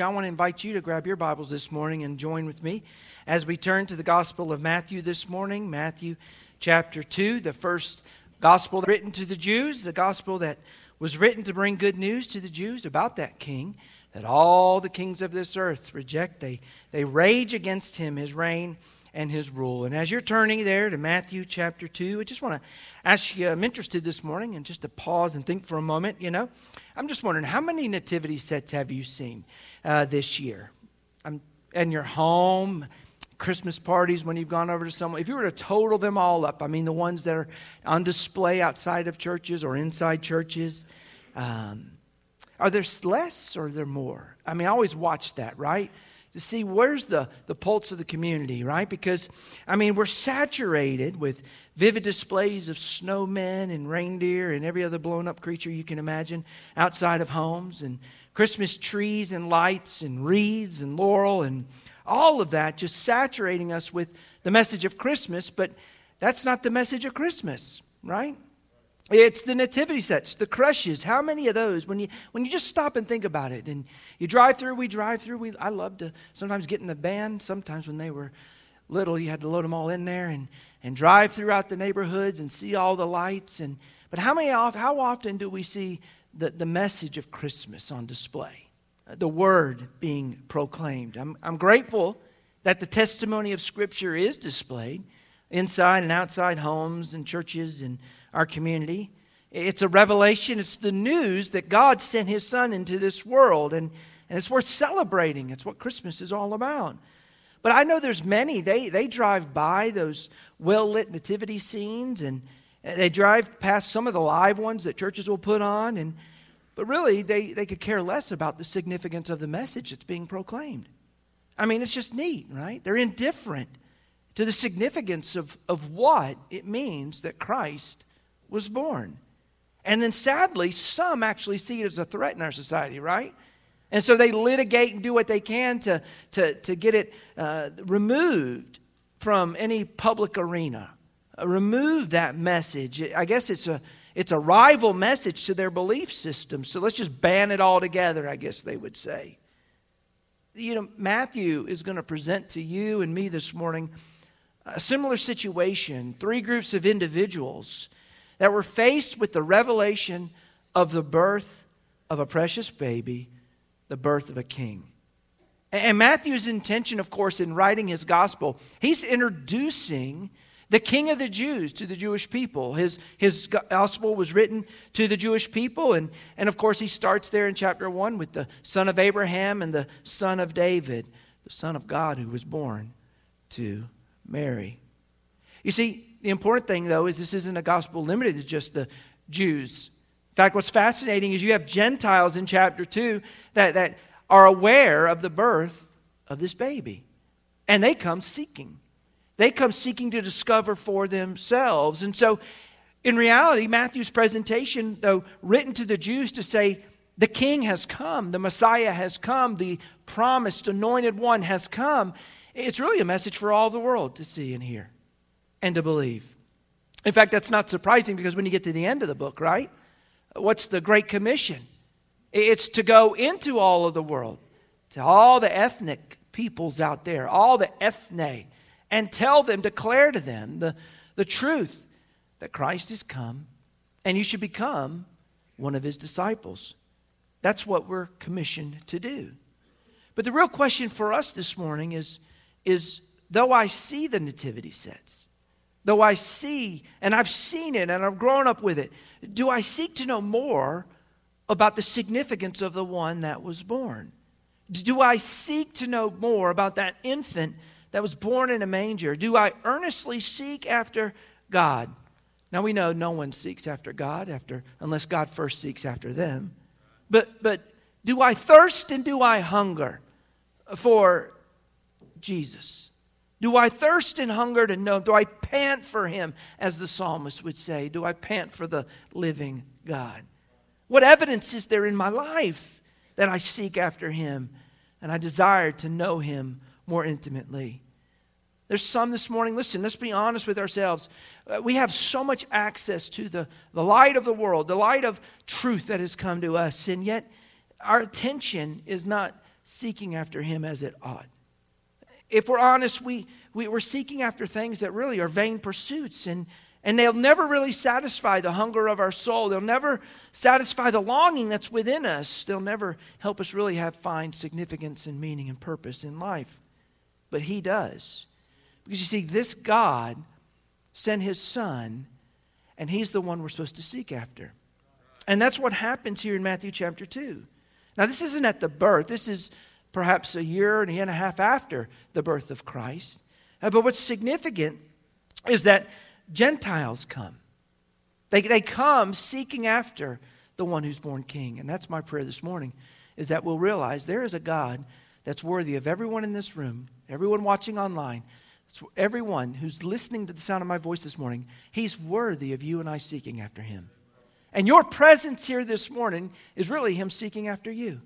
I want to invite you to grab your Bibles this morning and join with me as we turn to the Gospel of Matthew this morning, Matthew chapter 2, the first gospel written to the Jews, the gospel that was written to bring good news to the Jews about that king that all the kings of this earth reject. They, they rage against him, his reign and his rule. And as you're turning there to Matthew chapter 2, I just want to ask you, I'm interested this morning, and just to pause and think for a moment, you know, I'm just wondering, how many nativity sets have you seen uh, this year? I'm, in your home, Christmas parties when you've gone over to someone, if you were to total them all up, I mean, the ones that are on display outside of churches or inside churches, um, are there less or are there more? I mean, I always watch that, right? To see where's the, the pulse of the community, right? Because, I mean, we're saturated with vivid displays of snowmen and reindeer and every other blown up creature you can imagine outside of homes and Christmas trees and lights and wreaths and laurel and all of that just saturating us with the message of Christmas, but that's not the message of Christmas, right? It's the nativity sets, the creches. How many of those? When you when you just stop and think about it, and you drive through, we drive through. We I love to sometimes get in the van. Sometimes when they were little, you had to load them all in there and and drive throughout the neighborhoods and see all the lights. And but how many how often do we see the the message of Christmas on display, the word being proclaimed? I'm I'm grateful that the testimony of Scripture is displayed inside and outside homes and churches and our community. It's a revelation, it's the news that God sent His Son into this world, and, and it's worth celebrating. It's what Christmas is all about. But I know there's many, they, they drive by those well lit nativity scenes and they drive past some of the live ones that churches will put on, and, but really they, they could care less about the significance of the message that's being proclaimed. I mean, it's just neat, right? They're indifferent to the significance of, of what it means that Christ was born. And then sadly, some actually see it as a threat in our society, right? And so they litigate and do what they can to, to, to get it uh, removed from any public arena. Uh, remove that message. I guess it's a, it's a rival message to their belief system. So let's just ban it all together, I guess they would say. You know, Matthew is going to present to you and me this morning a similar situation. Three groups of individuals that were faced with the revelation of the birth of a precious baby, the birth of a king. And Matthew's intention, of course, in writing his gospel, he's introducing the king of the Jews to the Jewish people. His, his gospel was written to the Jewish people. And, and of course, he starts there in chapter 1 with the son of Abraham and the son of David, the son of God who was born to Mary. You see, the important thing, though, is this isn't a gospel limited to just the Jews. In fact, what's fascinating is you have Gentiles in chapter 2 that, that are aware of the birth of this baby, and they come seeking. They come seeking to discover for themselves. And so, in reality, Matthew's presentation, though written to the Jews to say, the king has come, the Messiah has come, the promised anointed one has come, it's really a message for all the world to see and hear and to believe. In fact, that's not surprising because when you get to the end of the book, right? What's the Great Commission? It's to go into all of the world, to all the ethnic peoples out there, all the ethne, and tell them, declare to them the, the truth that Christ has come and you should become one of his disciples. That's what we're commissioned to do. But the real question for us this morning is, is though I see the nativity sets, though I see, and I've seen it and I've grown up with it, do I seek to know more about the significance of the one that was born? Do I seek to know more about that infant that was born in a manger? Do I earnestly seek after God? Now we know no one seeks after God after unless God first seeks after them. But but do I thirst and do I hunger for Jesus? Do I thirst and hunger to know? Do I pant for him, as the psalmist would say? Do I pant for the living God? What evidence is there in my life that I seek after him and I desire to know him more intimately? There's some this morning, listen, let's be honest with ourselves. Uh, we have so much access to the, the light of the world, the light of truth that has come to us, and yet our attention is not seeking after him as it ought. If we're honest, we, we, we're seeking after things that really are vain pursuits, and, and they'll never really satisfy the hunger of our soul. They'll never satisfy the longing that's within us. They'll never help us really have find significance and meaning and purpose in life. But He does. Because you see, this God sent His Son, and He's the one we're supposed to seek after. And that's what happens here in Matthew chapter 2. Now, this isn't at the birth, this is perhaps a year and a half after the birth of Christ. Uh, but what's significant is that Gentiles come. They, they come seeking after the one who's born king. And that's my prayer this morning, is that we'll realize there is a God that's worthy of everyone in this room, everyone watching online, everyone who's listening to the sound of my voice this morning. He's worthy of you and I seeking after him. And your presence here this morning is really Him seeking after you,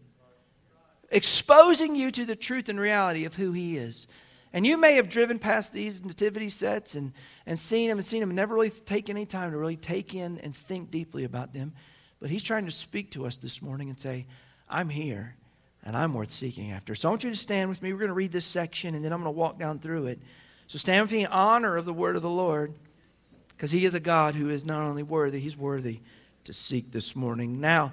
exposing you to the truth and reality of who He is. And you may have driven past these nativity sets and, and seen them and seen them and never really taken any time to really take in and think deeply about them. But He's trying to speak to us this morning and say, I'm here and I'm worth seeking after. So I want you to stand with me. We're going to read this section and then I'm going to walk down through it. So stand with me in honor of the word of the Lord because He is a God who is not only worthy, He's worthy to seek this morning. Now,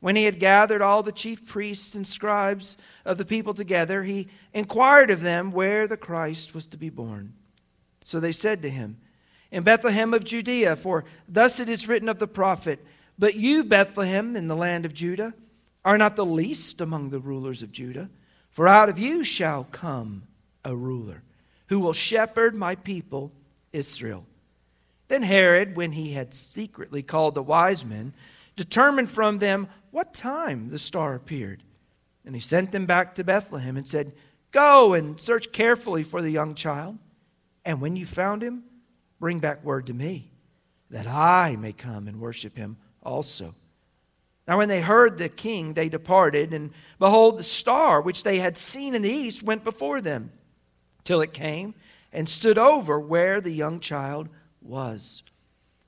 when he had gathered all the chief priests and scribes of the people together, he inquired of them where the Christ was to be born. So they said to him, In Bethlehem of Judea, for thus it is written of the prophet, But you, Bethlehem, in the land of Judah, are not the least among the rulers of Judah, for out of you shall come a ruler who will shepherd my people Israel. Then Herod, when he had secretly called the wise men, determined from them what time the star appeared. And he sent them back to Bethlehem and said, Go and search carefully for the young child. And when you found him, bring back word to me, that I may come and worship him also. Now, when they heard the king, they departed, and behold, the star which they had seen in the east went before them, till it came and stood over where the young child was.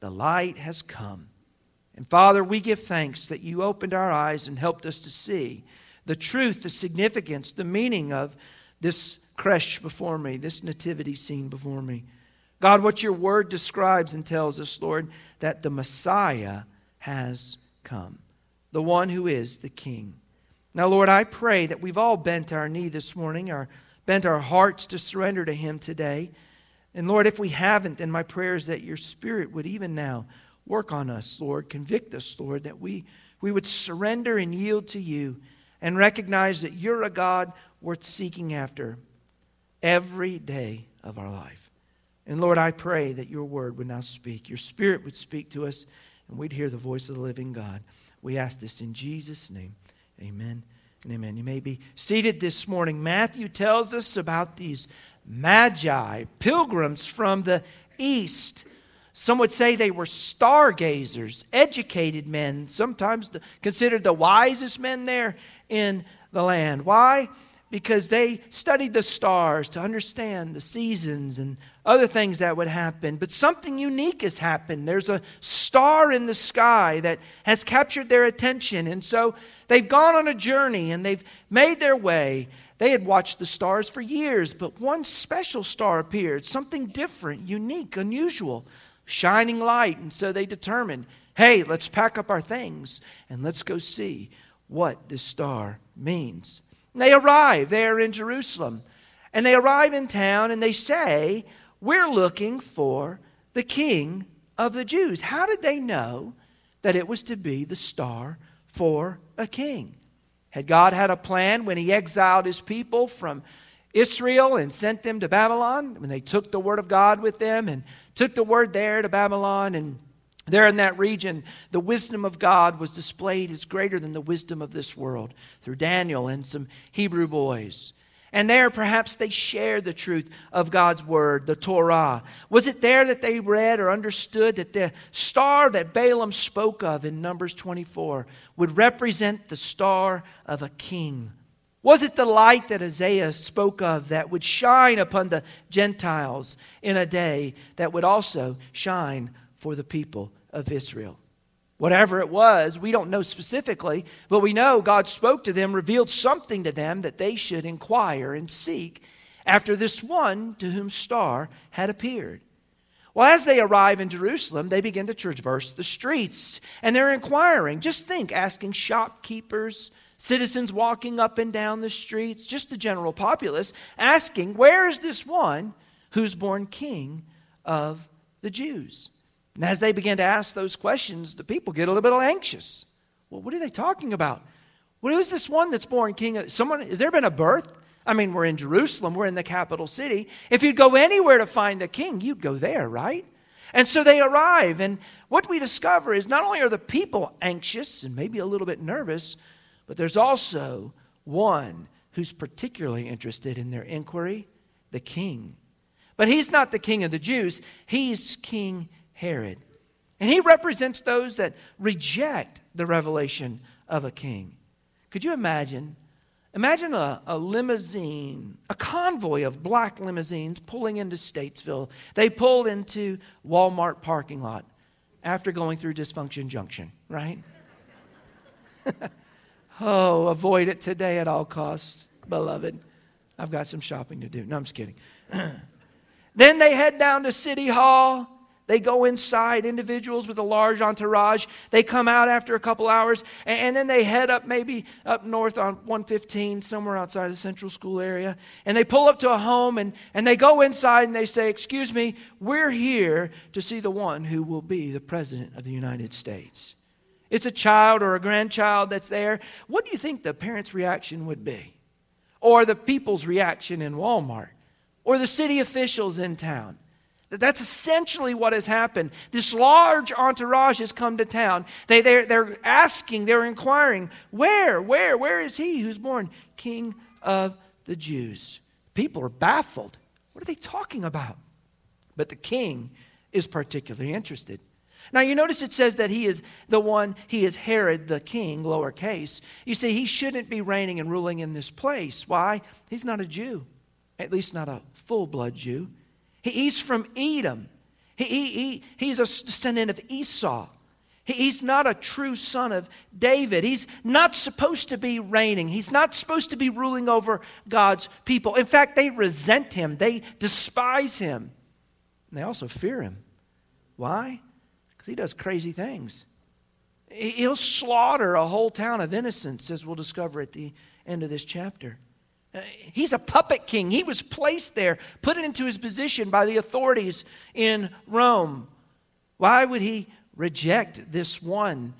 the light has come. And Father, we give thanks that you opened our eyes and helped us to see the truth, the significance, the meaning of this creche before me, this nativity scene before me. God, what your word describes and tells us, Lord, that the Messiah has come, the one who is the King. Now, Lord, I pray that we've all bent our knee this morning, our, bent our hearts to surrender to Him today. And Lord, if we haven't, then my prayer is that your Spirit would even now Work on us, Lord. Convict us, Lord, that we, we would surrender and yield to you and recognize that you're a God worth seeking after every day of our life. And Lord, I pray that your word would now speak, your spirit would speak to us, and we'd hear the voice of the living God. We ask this in Jesus' name. Amen amen. You may be seated this morning. Matthew tells us about these magi, pilgrims from the east some would say they were stargazers, educated men, sometimes considered the wisest men there in the land. Why? Because they studied the stars to understand the seasons and other things that would happen. But something unique has happened. There's a star in the sky that has captured their attention. And so they've gone on a journey and they've made their way. They had watched the stars for years, but one special star appeared, something different, unique, unusual shining light. And so they determined hey, let's pack up our things and let's go see what this star means. And they arrive there in Jerusalem. And they arrive in town and they say, We're looking for the king of the Jews. How did they know that it was to be the star for a king? Had God had a plan when he exiled his people from Israel and sent them to Babylon? When they took the word of God with them and took the word there to Babylon and there in that region, the wisdom of God was displayed as greater than the wisdom of this world through Daniel and some Hebrew boys. And there, perhaps they shared the truth of God's word, the Torah. Was it there that they read or understood that the star that Balaam spoke of in Numbers 24 would represent the star of a king? Was it the light that Isaiah spoke of that would shine upon the Gentiles in a day that would also shine for the people of Israel? Whatever it was, we don't know specifically, but we know God spoke to them, revealed something to them that they should inquire and seek after this one to whom star had appeared. Well, as they arrive in Jerusalem, they begin to traverse the streets and they're inquiring. Just think, asking shopkeepers, citizens walking up and down the streets, just the general populace, asking, Where is this one who's born king of the Jews? And as they begin to ask those questions, the people get a little bit anxious. Well, what are they talking about? Well, who's this one that's born king? Of, someone, has there been a birth? I mean, we're in Jerusalem, we're in the capital city. If you'd go anywhere to find the king, you'd go there, right? And so they arrive, and what we discover is not only are the people anxious and maybe a little bit nervous, but there's also one who's particularly interested in their inquiry the king. But he's not the king of the Jews, he's King Herod. And he represents those that reject the revelation of a king. Could you imagine? Imagine a, a, limousine, a convoy of black limousines pulling into Statesville. They pulled into Walmart parking lot after going through Dysfunction Junction, right? oh, avoid it today at all costs, beloved. I've got some shopping to do. No, I'm just kidding. then they head down to City Hall they go inside, individuals with a large entourage. They come out after a couple hours, and, and, then they head up maybe up north on 115, somewhere outside the central school area. And they pull up to a home, and, and they go inside and they say, Excuse me, we're here to see the one who will be the President of the United States. It's a child or a grandchild that's there. What do you think the parent's reaction would be? Or the people's reaction in Walmart? Or the city officials in town? That's essentially what has happened. This large entourage has come to town. They, they're, they're asking, they're inquiring, where, where, where is he who's born King of the Jews? People are baffled. What are they talking about? But the king is particularly interested. Now, you notice it says that he is the one, he is Herod the king, lowercase. You see, he shouldn't be reigning and ruling in this place. Why? He's not a Jew, at least not a full blood Jew. He's from Edom. He, he, he, he's a descendant of Esau. He's not a true son of David. He's not supposed to be reigning. He's not supposed to be ruling over God's people. In fact, they resent him, they despise him. And they also fear him. Why? Because he does crazy things. He'll slaughter a whole town of innocents, as we'll discover at the end of this chapter. He's a puppet king. He was placed there, put into his position by the authorities in Rome. Why would he reject this one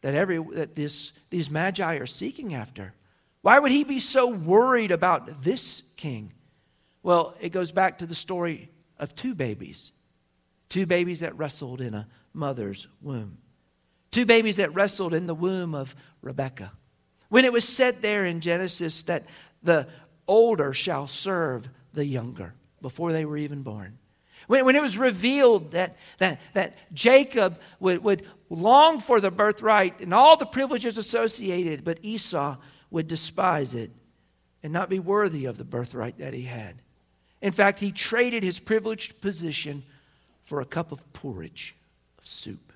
that, every, that this, these magi are seeking after? Why would he be so worried about this king? Well, it goes back to the story of two babies. Two babies that wrestled in a mother's womb. Two babies that wrestled in the womb of Rebekah. When it was said there in Genesis that the older shall serve the younger before they were even born. When, when it was revealed that, that, that Jacob would, would long for the birthright and all the privileges associated, but Esau would despise it and not be worthy of the birthright that he had. In fact, he traded his privileged position for a cup of porridge, of soup.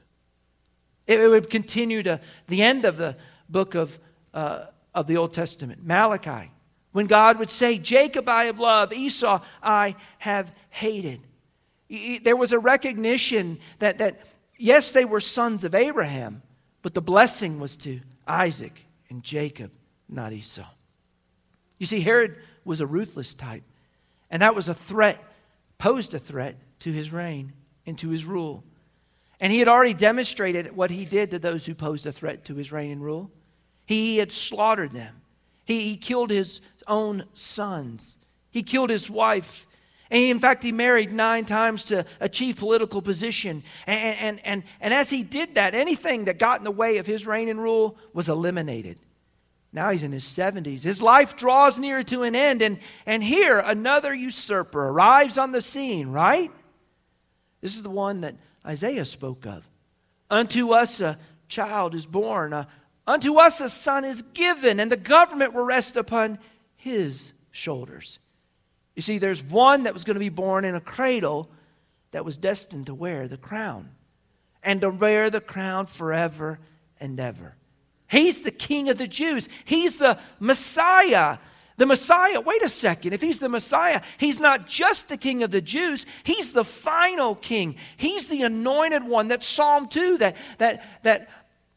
It, it would continue to the end of the book of, uh, of the Old Testament. Malachi when God would say, Jacob I have loved, Esau I have hated. There was a recognition that, that, yes, they were sons of Abraham, but the blessing was to Isaac and Jacob, not Esau. You see, Herod was a ruthless type, and that was a threat posed a threat to his reign and to his rule. And he had already demonstrated what he did to those who posed a threat to his reign and rule. He, had slaughtered them, he, he killed his own sons, he killed his wife. And in fact, he married nine times to achieve political position. And, and, and, and as he did that, anything that got in the way of his reign and rule was eliminated. Now he's in his 70s. His life draws near to an end. And, and here, another usurper arrives on the scene, right? This is the one that Isaiah spoke of. Unto us a child is born, uh, unto us a son is given, and the government will rest upon his shoulders. You see, there's one that was going to be born in a cradle that was destined to wear the crown and to wear the crown forever and ever. He's the king of the Jews, he's the Messiah. The Messiah, wait a second, if he's the Messiah, he's not just the king of the Jews, he's the final king. He's the anointed one that Psalm 2 that that that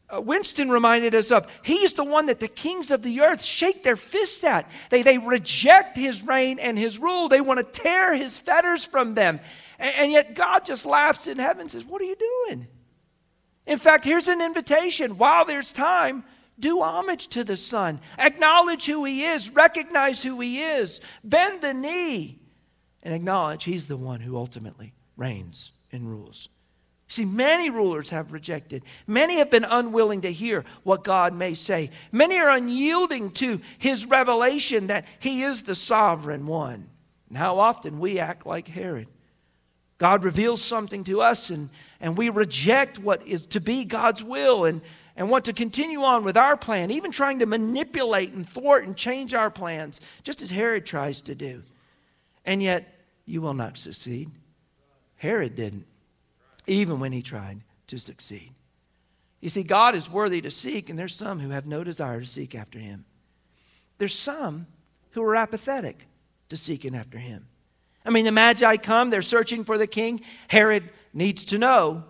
Uh, Winston reminded us of. He's the one that the kings of the earth shake their fists at. They, they reject his reign and his rule. They want to tear his fetters from them. And, and yet God just laughs in heaven and says, What are you doing? In fact, here's an invitation. While there's time, do homage to the Son. Acknowledge who He is. Recognize who He is. Bend the knee and acknowledge He's the one who ultimately reigns and rules. See, many rulers have rejected. Many have been unwilling to hear what God may say. Many are unyielding to His revelation that He is the sovereign one. And how often we act like Herod. God reveals something to us and, and we reject what is to be God's will and, and want to continue on with our plan, even trying to manipulate and thwart and change our plans, just as Herod tries to do. And yet, you will not succeed. Herod didn't, even when he tried to succeed. You see, God is worthy to seek, and there's some who have no desire to seek after him. There's some who are apathetic to seeking after him. I mean, the Magi come, they're searching for the king. Herod needs to know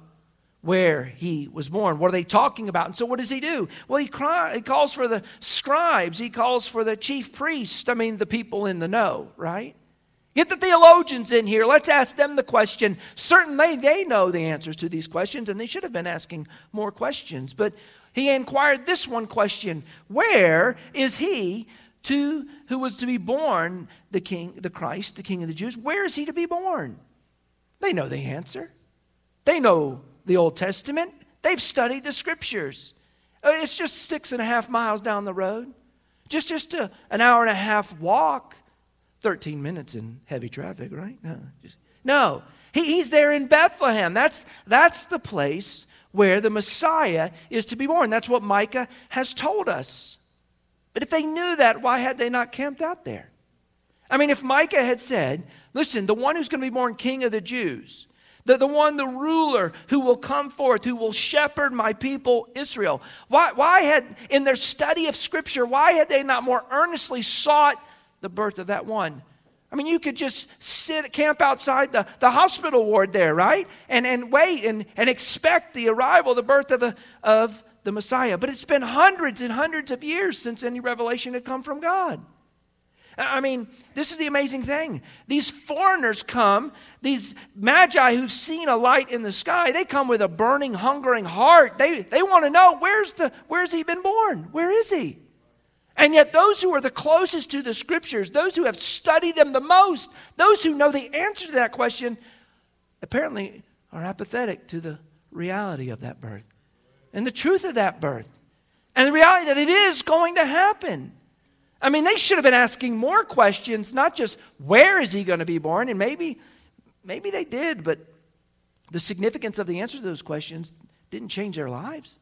where he was born. What are they talking about? And so, what does he do? Well, he, cry, he calls for the scribes, he calls for the chief priests, I mean, the people in the know, right? Get the theologians in here. Let's ask them the question. Certainly, they know the answers to these questions, and they should have been asking more questions. But he inquired this one question Where is he to who was to be born, the king, the Christ, the king of the Jews? Where is he to be born? They know the answer. They know the Old Testament, they've studied the scriptures. Uh, it's just six and a half miles down the road, just, just a, an hour and a half walk, 13 minutes in heavy traffic, right? No, just, no. He, he's there in Bethlehem. That's, that's the place where the Messiah is to be born. That's what Micah has told us. But if they knew that, why had they not camped out there? I mean, if Micah had said, listen, the one who's going to be born king of the Jews, the, the one, the ruler who will come forth, who will shepherd my people Israel. Why, why had, in their study of Scripture, why had they not more earnestly sought the birth of that one? I mean, you could just sit, camp outside the, the hospital ward there, right? And, and wait and, and expect the arrival, the birth of, a, of the Messiah. But it's been hundreds and hundreds of years since any revelation had come from God. I mean, this is the amazing thing. These foreigners come, these magi who've seen a light in the sky, they come with a burning, hungering heart. They, they want to know where's, the, where's he been born? Where is he? And yet, those who are the closest to the scriptures, those who have studied them the most, those who know the answer to that question, apparently are apathetic to the reality of that birth and the truth of that birth and the reality that it is going to happen. I mean, they should have been asking more questions, not just where is he going to be born? And maybe, maybe they did, but the significance of the answer to those questions didn't change their lives.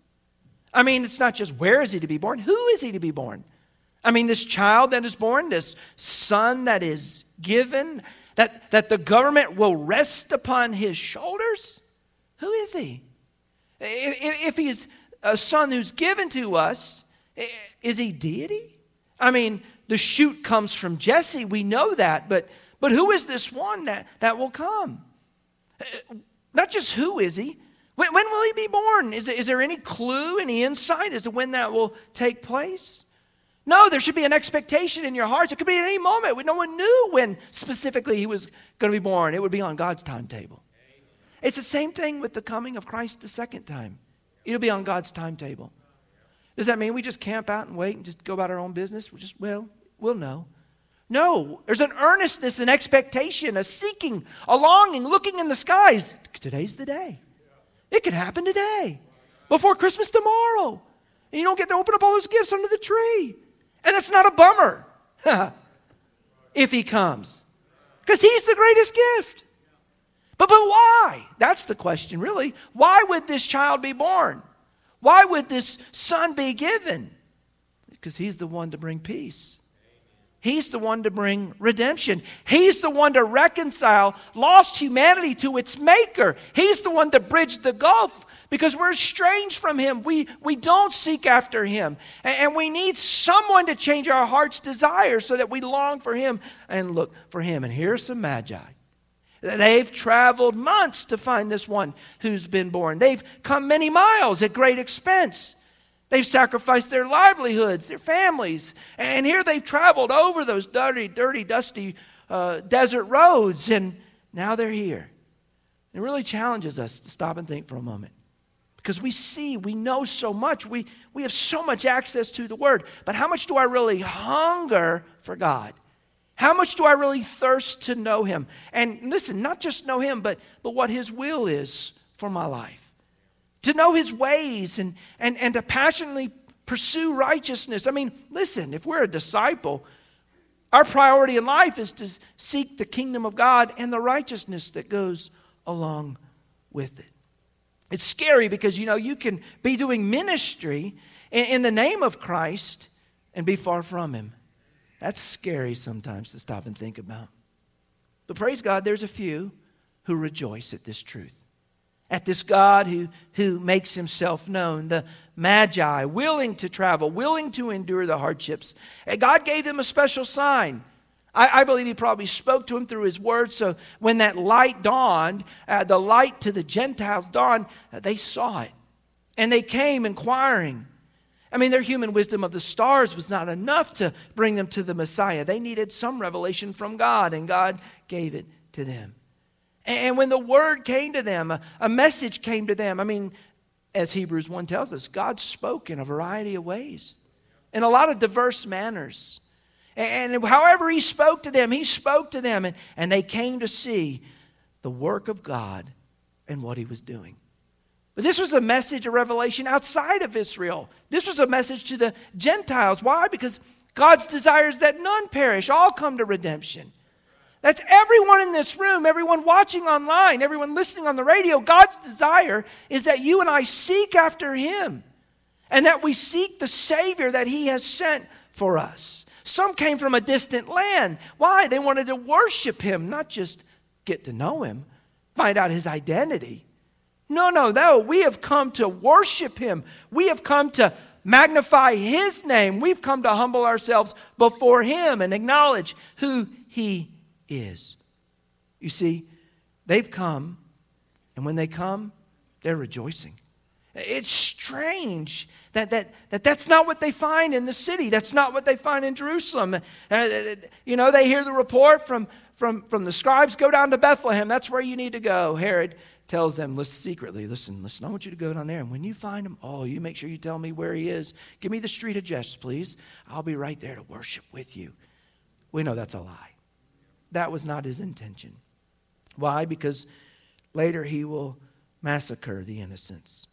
I mean, it's not just where is he to be born, who is he to be born? I mean, this child that is born, this son that is given, that, that the government will rest upon his shoulders, who is he? If, if he's a son who's given to us, is he deity? I mean, the shoot comes from Jesse, we know that, but, but who is this one that, that will come? Not just who is he, when, when will he be born? Is, is there any clue, any insight as to when that will take place? No, there should be an expectation in your hearts. It could be at any moment. No one knew when specifically he was going to be born. It would be on God's timetable. It's the same thing with the coming of Christ the second time. It'll be on God's timetable. Does that mean we just camp out and wait and just go about our own business? We're just, well, we'll know. No, there's an earnestness, an expectation, a seeking, a longing, looking in the skies. Today's the day. It could happen today, before Christmas tomorrow. And you don't get to open up all those gifts under the tree. And that's not a bummer if he comes, because he's the greatest gift. But, but why? That's the question, really. Why would this child be born? Why would this son be given? Because he's the one to bring peace. He's the one to bring redemption. He's the one to reconcile lost humanity to its maker. He's the one to bridge the gulf because we're estranged from Him. We, we don't seek after Him. And, and we need someone to change our heart's desire so that we long for Him and look for Him. And here's some magi. They've traveled months to find this one who's been born. They've come many miles at great expense. They've sacrificed their livelihoods, their families. And here they've traveled over those dirty, dirty, dusty uh, desert roads, and now they're here. It really challenges us to stop and think for a moment. Because we see, we know so much, we, we have so much access to the Word. But how much do I really hunger for God? How much do I really thirst to know Him? And listen, not just know Him, but, but what His will is for my life to know his ways and, and, and to passionately pursue righteousness. I mean, listen, if we're a disciple, our priority in life is to seek the kingdom of God and the righteousness that goes along with it. It's scary because, you know, you can be doing ministry in, in the name of Christ and be far from him. That's scary sometimes to stop and think about. But praise God, there's a few who rejoice at this truth at this God who, who makes himself known, the Magi, willing to travel, willing to endure the hardships. And God gave them a special sign. I, I believe he probably spoke to him through his word. So when that light dawned, uh, the light to the Gentiles dawned, uh, they saw it. And they came inquiring. I mean, their human wisdom of the stars was not enough to bring them to the Messiah. They needed some revelation from God, and God gave it to them. And when the word came to them, a, message came to them, I mean, as Hebrews 1 tells us, God spoke in a variety of ways, in a lot of diverse manners. And however He spoke to them, He spoke to them, and, and they came to see the work of God and what He was doing. But this was a message, of revelation outside of Israel. This was a message to the Gentiles. Why? Because God's desire is that none perish, all come to redemption. That's everyone in this room, everyone watching online, everyone listening on the radio. God's desire is that you and I seek after Him and that we seek the Savior that He has sent for us. Some came from a distant land. Why? They wanted to worship Him, not just get to know Him, find out His identity. No, no, no. We have come to worship Him, we have come to magnify His name. We've come to humble ourselves before Him and acknowledge who He is. You see, they've come, and when they come, they're rejoicing. It's strange that, that, that that's not what they find in the city. That's not what they find in Jerusalem. Uh, you know, they hear the report from, from, from the scribes go down to Bethlehem. That's where you need to go. Herod tells them, listen, secretly, listen, listen, I want you to go down there. And when you find him, oh, you make sure you tell me where he is. Give me the street address, please. I'll be right there to worship with you. We know that's a lie that was not his intention. Why? Because later he will massacre the innocents.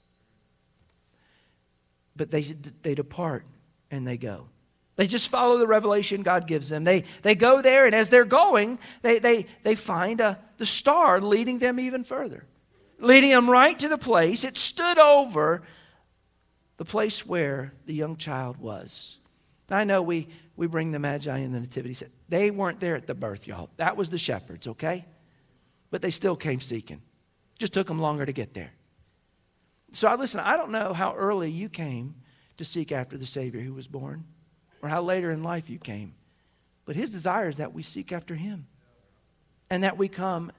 But they, they depart and they go. They just follow the revelation God gives them. They, they go there, and as they're going, they, they, they find a, the star leading them even further, leading them right to the place. It stood over the place where the young child was. I know we, we bring the Magi in the Nativity set. They weren't there at the birth, y'all. That was the shepherds, okay? But they still came seeking. Just took them longer to get there. So I listen, I don't know how early you came to seek after the Savior who was born, or how later in life you came. But his desire is that we seek after him. And that we come.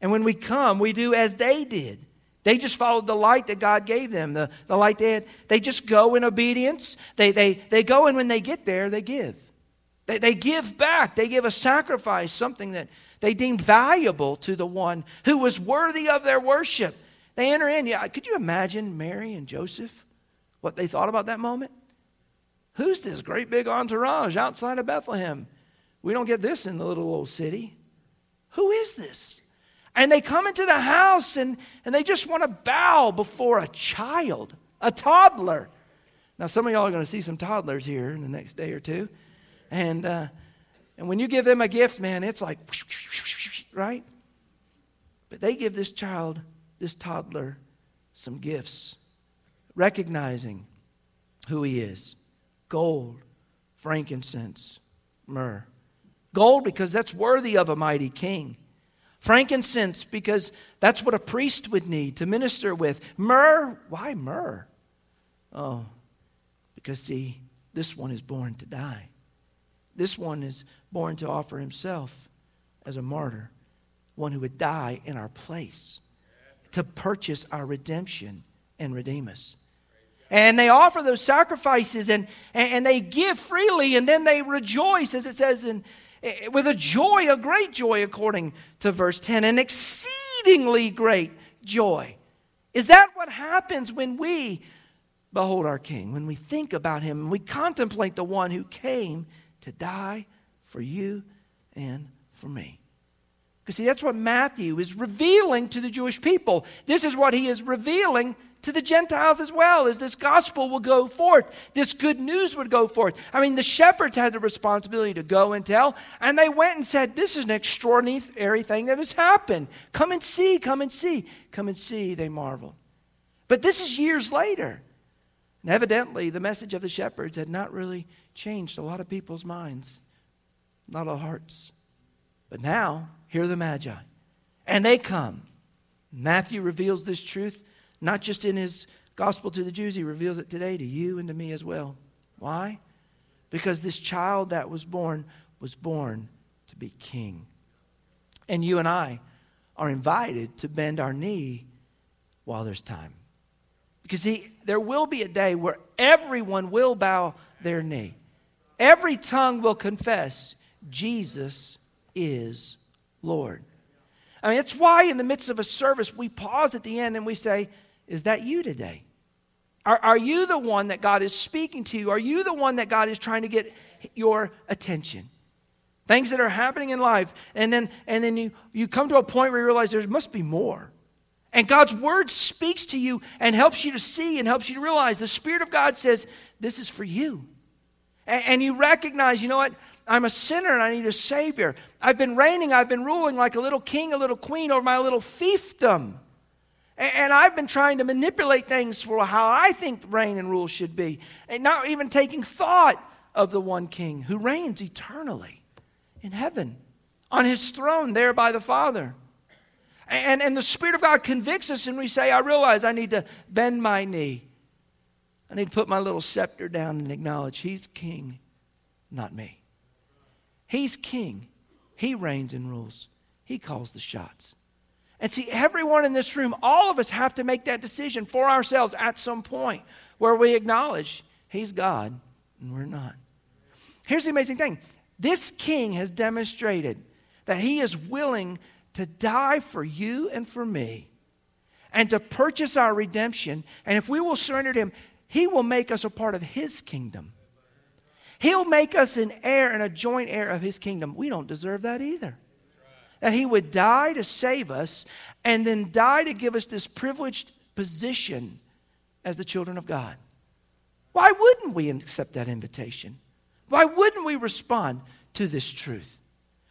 And when we come, we do as they did. They just followed the light that God gave them, the, the light they had. They just go in obedience. They, they, they go, and when they get there, they give. They, they give back. They give a sacrifice, something that they deemed valuable to the one who was worthy of their worship. They enter in. Yeah, could you imagine Mary and Joseph, what they thought about that moment? Who's this great big entourage outside of Bethlehem? We don't get this in the little old city. Who is this? And they come into the house and, and they just want to bow before a child, a toddler. Now, some of y'all are going to see some toddlers here in the next day or two. And, uh, and when you give them a gift, man, it's like, right? But they give this child, this toddler, some gifts, recognizing who he is gold, frankincense, myrrh. Gold, because that's worthy of a mighty king. Frankincense, because that's what a priest would need to minister with. Myrrh, why myrrh? Oh, because see, this one is born to die. This one is born to offer himself as a martyr, one who would die in our place to purchase our redemption and redeem us. And they offer those sacrifices and, and they give freely and then they rejoice, as it says in, Eh, with a joy, a great joy, according to verse 10, an exceedingly great joy. Is that what happens when we behold our King, when we think about him, and we contemplate the one who came to die for you and for me? Because, see, that's what Matthew is revealing to the Jewish people. This is what he is revealing to the Gentiles as well, as this gospel will go forth. This good news would go forth. I mean, the shepherds had the responsibility to go and tell, and they went and said, This is an extraordinary thing that has happened. Come and see, come and see, come and see. They marveled. But this is years later. And evidently, the message of the shepherds had not really changed a lot of people's minds, not all hearts. But now, here are the Magi. And they come. Matthew reveals this truth not just in his gospel to the Jews, he reveals it today to you and to me as well. Why? Because this child that was born was born to be king. And you and I are invited to bend our knee while there's time. Because, see, there will be a day where everyone will bow their knee. Every tongue will confess Jesus is Lord. I mean, that's why in the midst of a service, we pause at the end and we say, is that you today? Are, are you the one that God is speaking to you? Are you the one that God is trying to get your attention? Things that are happening in life, and then, and then you, you come to a point where you realize there must be more. And God's word speaks to you and helps you to see and helps you to realize the Spirit of God says, This is for you. And, and you recognize, you know what? I'm a sinner and I need a Savior. I've been reigning, I've been ruling like a little king, a little queen over my little fiefdom. And I've been trying to manipulate things for how I think reign and rule should be, and not even taking thought of the one king who reigns eternally in heaven on his throne there by the Father. And, and the Spirit of God convicts us, and we say, I realize I need to bend my knee. I need to put my little scepter down and acknowledge He's king, not me. He's king. He reigns and rules, He calls the shots. And see, everyone in this room, all of us have to make that decision for ourselves at some point where we acknowledge He's God and we're not. Here's the amazing thing this king has demonstrated that he is willing to die for you and for me and to purchase our redemption. And if we will surrender to him, he will make us a part of his kingdom. He'll make us an heir and a joint heir of his kingdom. We don't deserve that either that he would die to save us and then die to give us this privileged position as the children of God. Why wouldn't we accept that invitation? Why wouldn't we respond to this truth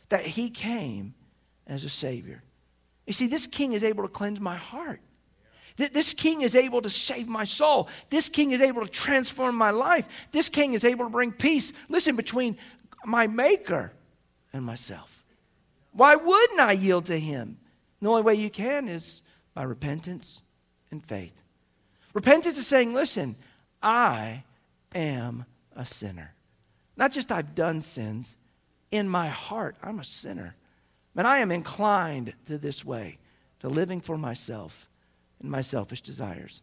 that he came as a Savior? You see, this king is able to cleanse my heart. This king is able to save my soul. This king is able to transform my life. This king is able to bring peace, listen, between my maker and myself. Why wouldn't I yield to Him? The only way you can is by repentance and faith. Repentance is saying, listen, I am a sinner. Not just I've done sins, in my heart, I'm a sinner. And I am inclined to this way, to living for myself and my selfish desires.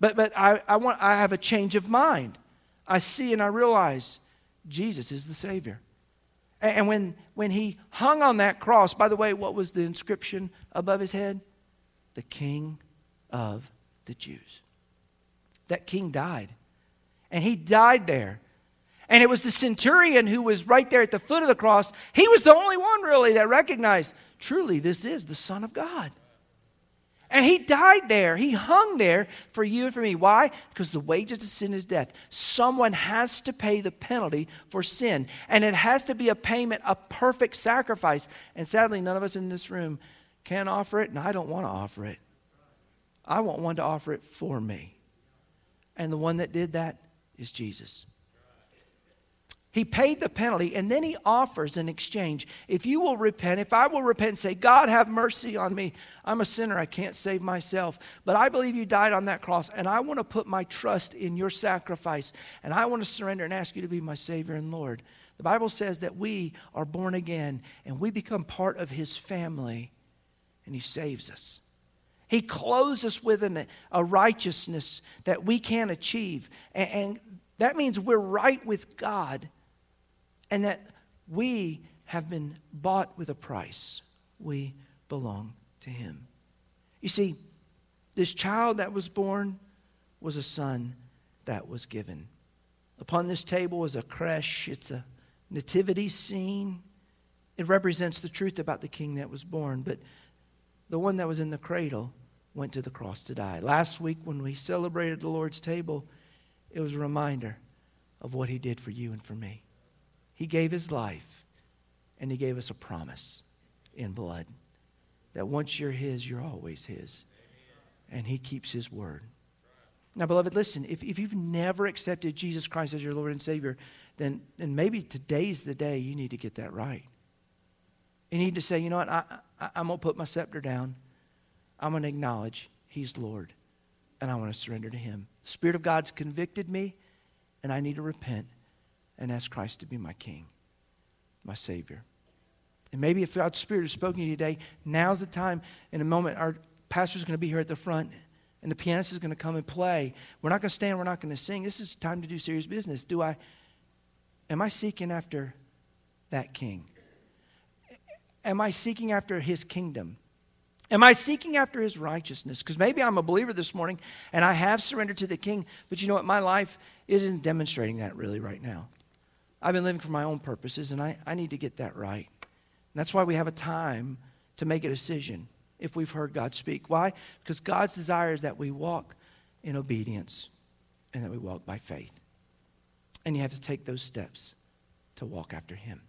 But, but I, I, want, I have a change of mind. I see and I realize Jesus is the Savior. And, when, when he hung on that cross, by the way, what was the inscription above his head? The King of the Jews. That king died. And he died there. And it was the centurion who was right there at the foot of the cross. He was the only one really that recognized truly this is the Son of God. And he died there. He hung there for you and for me. Why? Because the wages of sin is death. Someone has to pay the penalty for sin. And it has to be a payment, a perfect sacrifice. And sadly, none of us in this room can offer it, and I don't want to offer it. I want one to offer it for me. And the one that did that is Jesus. He paid the penalty and then he offers an exchange. If you will repent, if I will repent say, God, have mercy on me. I'm a sinner. I can't save myself. But I believe you died on that cross and I want to put my trust in your sacrifice and I want to surrender and ask you to be my Savior and Lord. The Bible says that we are born again and we become part of his family and he saves us. He clothes us with an, a righteousness that we can't achieve. And, and that means we're right with God and that we have been bought with a price. We belong to Him. You see, this child that was born was a son that was given. Upon this table is a creche, it's a nativity scene. It represents the truth about the king that was born, but the one that was in the cradle went to the cross to die. Last week, when we celebrated the Lord's table, it was a reminder of what he did for you and for me. He gave his life, and he gave us a promise in blood that once you're his, you're always his. And he keeps his word. Now, beloved, listen, if, if you've never accepted Jesus Christ as your Lord and Savior, then, then maybe today's the day you need to get that right. You need to say, you know what, I, I, I'm going to put my scepter down. I'm going to acknowledge He's Lord, and I want to surrender to Him. The Spirit of God's convicted me, and I need to repent and ask Christ to be my King, my Savior. And maybe if God's Spirit has spoken to you today, now's the time. In a moment, our pastor's going to be here at the front, and the pianist is going to come and play. We're not going to stand, we're not going to sing. This is time to do serious business. Do I, am I seeking after that King? Am I seeking after His kingdom? Am I seeking after his righteousness? Because maybe I'm a believer this morning and I have surrendered to the king, but you know what? My life isn't demonstrating that really right now. I've been living for my own purposes, and I, I need to get that right. And that's why we have a time to make a decision if we've heard God speak. Why? Because God's desire is that we walk in obedience and that we walk by faith. And you have to take those steps to walk after Him.